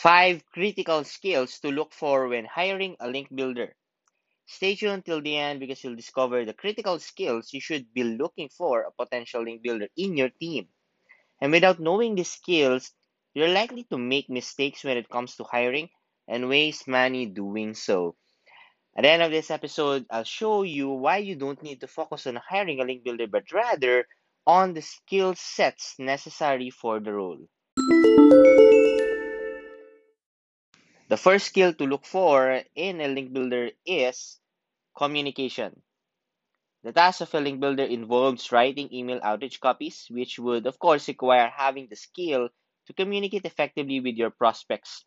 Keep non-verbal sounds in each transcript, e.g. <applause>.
Five critical skills to look for when hiring a link builder. Stay tuned till the end because you'll discover the critical skills you should be looking for a potential link builder in your team. And without knowing these skills, you're likely to make mistakes when it comes to hiring and waste money doing so. At the end of this episode, I'll show you why you don't need to focus on hiring a link builder, but rather on the skill sets necessary for the role. The first skill to look for in a link builder is communication. The task of a link builder involves writing email outreach copies, which would, of course, require having the skill to communicate effectively with your prospects.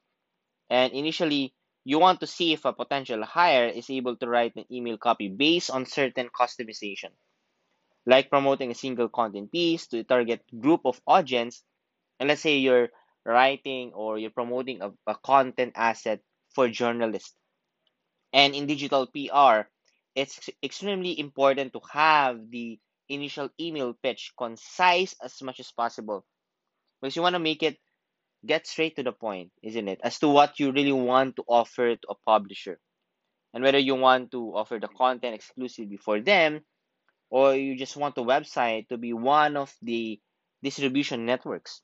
And initially, you want to see if a potential hire is able to write an email copy based on certain customization, like promoting a single content piece to a target group of audience. And let's say you're writing or you're promoting a, a content asset for journalists. And in digital PR, it's extremely important to have the initial email pitch concise as much as possible because you want to make it get straight to the point, isn't it? As to what you really want to offer to a publisher. And whether you want to offer the content exclusively for them or you just want the website to be one of the distribution networks.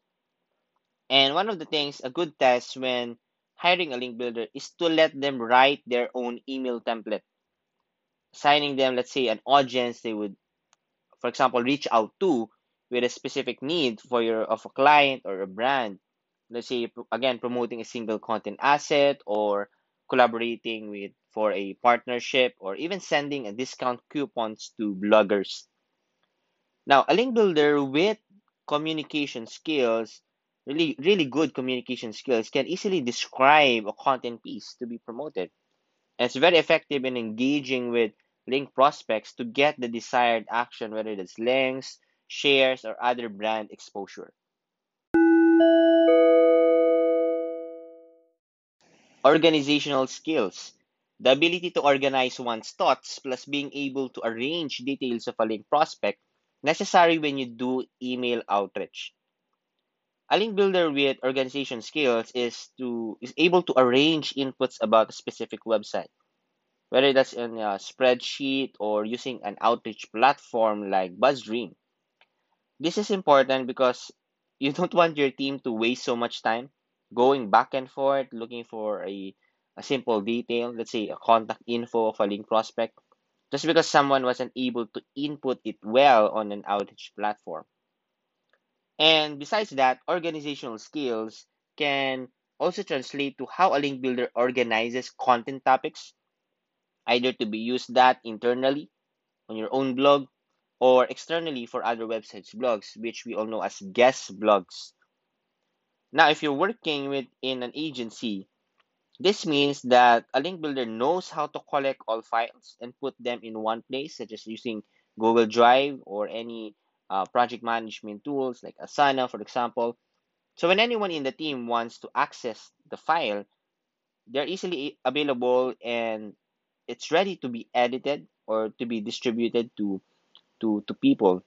And one of the things, a good test when hiring a link builder is to let them write their own email template assigning them, let's say, an audience they would, for example, reach out to with a specific need for your of a client or a brand. Let's say again promoting a single content asset or collaborating with for a partnership or even sending a discount coupons to bloggers. Now, a link builder with communication skills, really really good communication skills can easily describe a content piece to be promoted. And it's very effective in engaging with link prospects to get the desired action, whether it's links, shares, or other brand exposure. Organizational skills. The ability to organize one's thoughts plus being able to arrange details of a link prospect necessary when you do email outreach. A link builder with organization skills is to is able to arrange inputs about a specific website, whether that's in a spreadsheet or using an outreach platform like BuzzStream. This is important because <laughs> you don't want your team to waste so much time going back and forth looking for a, a simple detail, let's say a contact info of a link prospect, just because someone wasn't able to input it well on an outreach platform. And besides that, organizational skills can also translate to how a link builder organizes content topics, either to be used that internally on your own blog or externally for other websites blogs, which we all know as guest blogs. Now, if you're working within an agency, this means that a link builder knows how to collect all files and put them in one place, such as using Google Drive or any uh, project management tools like Asana, for example. So when anyone in the team wants to access the file, they're easily available and it's ready to be edited or to be distributed to to, to people.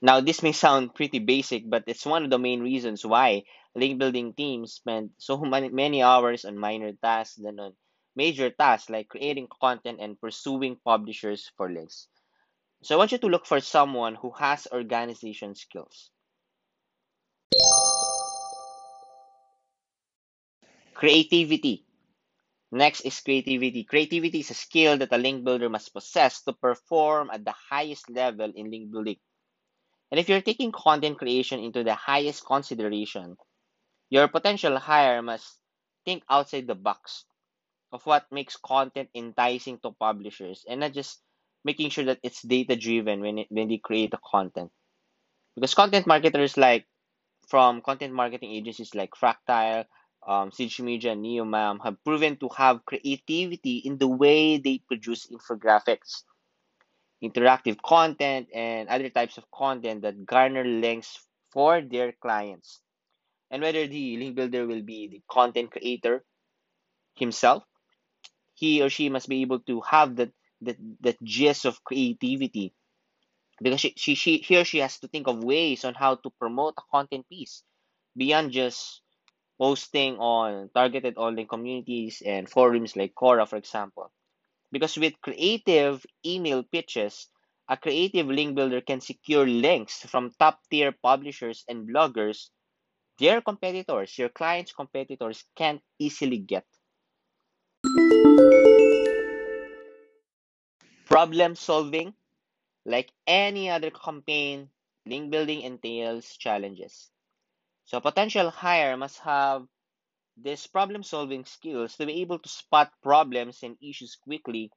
Now, this may sound pretty basic, but it's one of the main reasons why link building teams spend so <laughs> many, many hours on minor tasks than on major tasks like creating content and pursuing publishers for links. So I want you to look for someone who has organization skills. Creativity. Next is creativity. Creativity is a skill that a link builder must possess to perform at the highest level in link building. And if you're taking content creation into the highest consideration, your potential hire must think outside the box of what makes content enticing to publishers and not just making sure that it's data driven when it, when they create the content. Because content marketers like from content marketing agencies like Fractl, um, Siege Media, and Neomam have proven to have creativity in the way they produce infographics, interactive content, and other types of content that garner links for their clients. And whether the link builder will be the content creator himself, he or she must be able to have that that that gist of creativity because she, she, she he or she has to think of ways on how to promote a content piece beyond just posting on targeted online communities and forums like Quora, for example. Because with creative email pitches, a creative link builder can secure links from top tier publishers and bloggers their competitors, your clients' competitors, can't easily get. Problem solving, like any other campaign, link building entails challenges. So, a potential hire must have this problem solving skills to be able to spot problems and issues quickly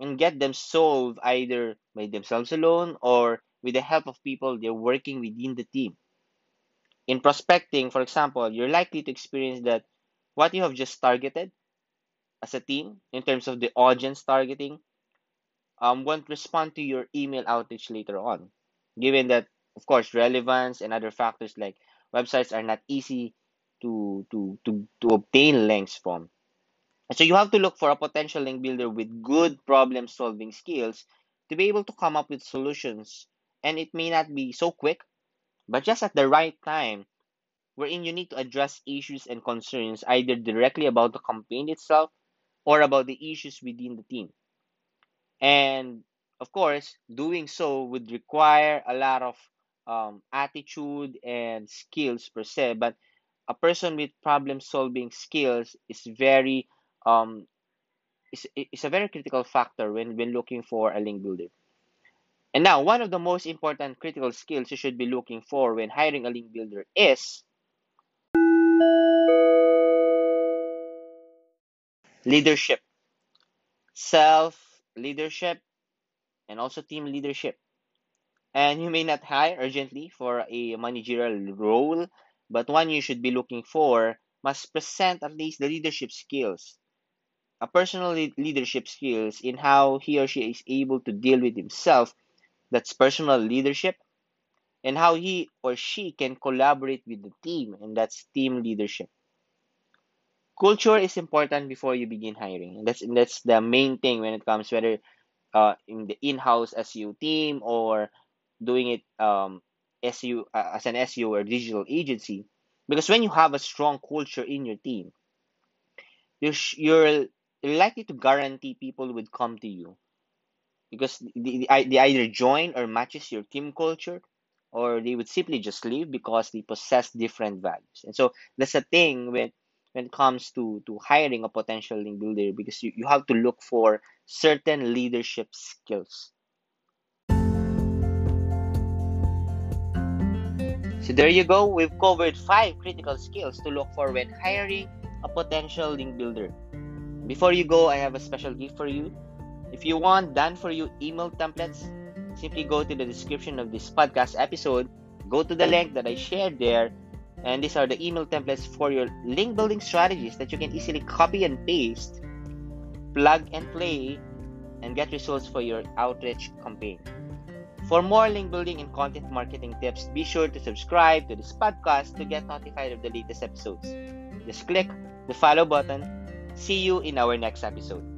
and get them solved either by themselves alone or with the help of people they're working within the team. In prospecting, for example, you're likely to experience that what you have just targeted as a team in terms of the audience targeting um, won't respond to your email outreach later on, given that, of course, relevance and other factors like websites are not easy to, to, to, to obtain links from. So you have to look for a potential link builder with good problem solving skills to be able to come up with solutions. And it may not be so quick, but just at the right time, wherein you need to address issues and concerns either directly about the campaign itself or about the issues within the team. And of course, doing so would require a lot of um, attitude and skills per se, but a person with problem solving skills is very um, is, is a very critical factor when, when looking for a link builder. And now, one of the most important critical skills you should be looking for when hiring a link builder is leadership, self leadership, and also team leadership. And you may not hire urgently for a managerial role, but one you should be looking for must present at least the leadership skills a personal leadership skills in how he or she is able to deal with himself that's personal leadership and how he or she can collaborate with the team and that's team leadership culture is important before you begin hiring. That's that's the main thing when it comes whether uh, in the in-house SEO team or doing it um, SEO uh, as an SEO or digital agency. Because when you have a strong culture in your team you're, you're likely to guarantee people would come to you. Because they, they either join or matches your team culture or they would simply just leave because they possess different values. And so that's a thing when when it comes to to hiring a potential link builder because you, you have to look for certain leadership skills. So there you go. We've covered five critical skills to look for when hiring a potential link builder. Before you go, I have a special gift for you. If you want done for you email templates, simply go to the description of this podcast episode, go to the link that I shared there, and these are the email templates for your link building strategies that you can easily copy and paste, plug and play, and get results for your outreach campaign. For more link building and content marketing tips, be sure to subscribe to this podcast to get notified of the latest episodes. Just click the follow button See you in our next episode.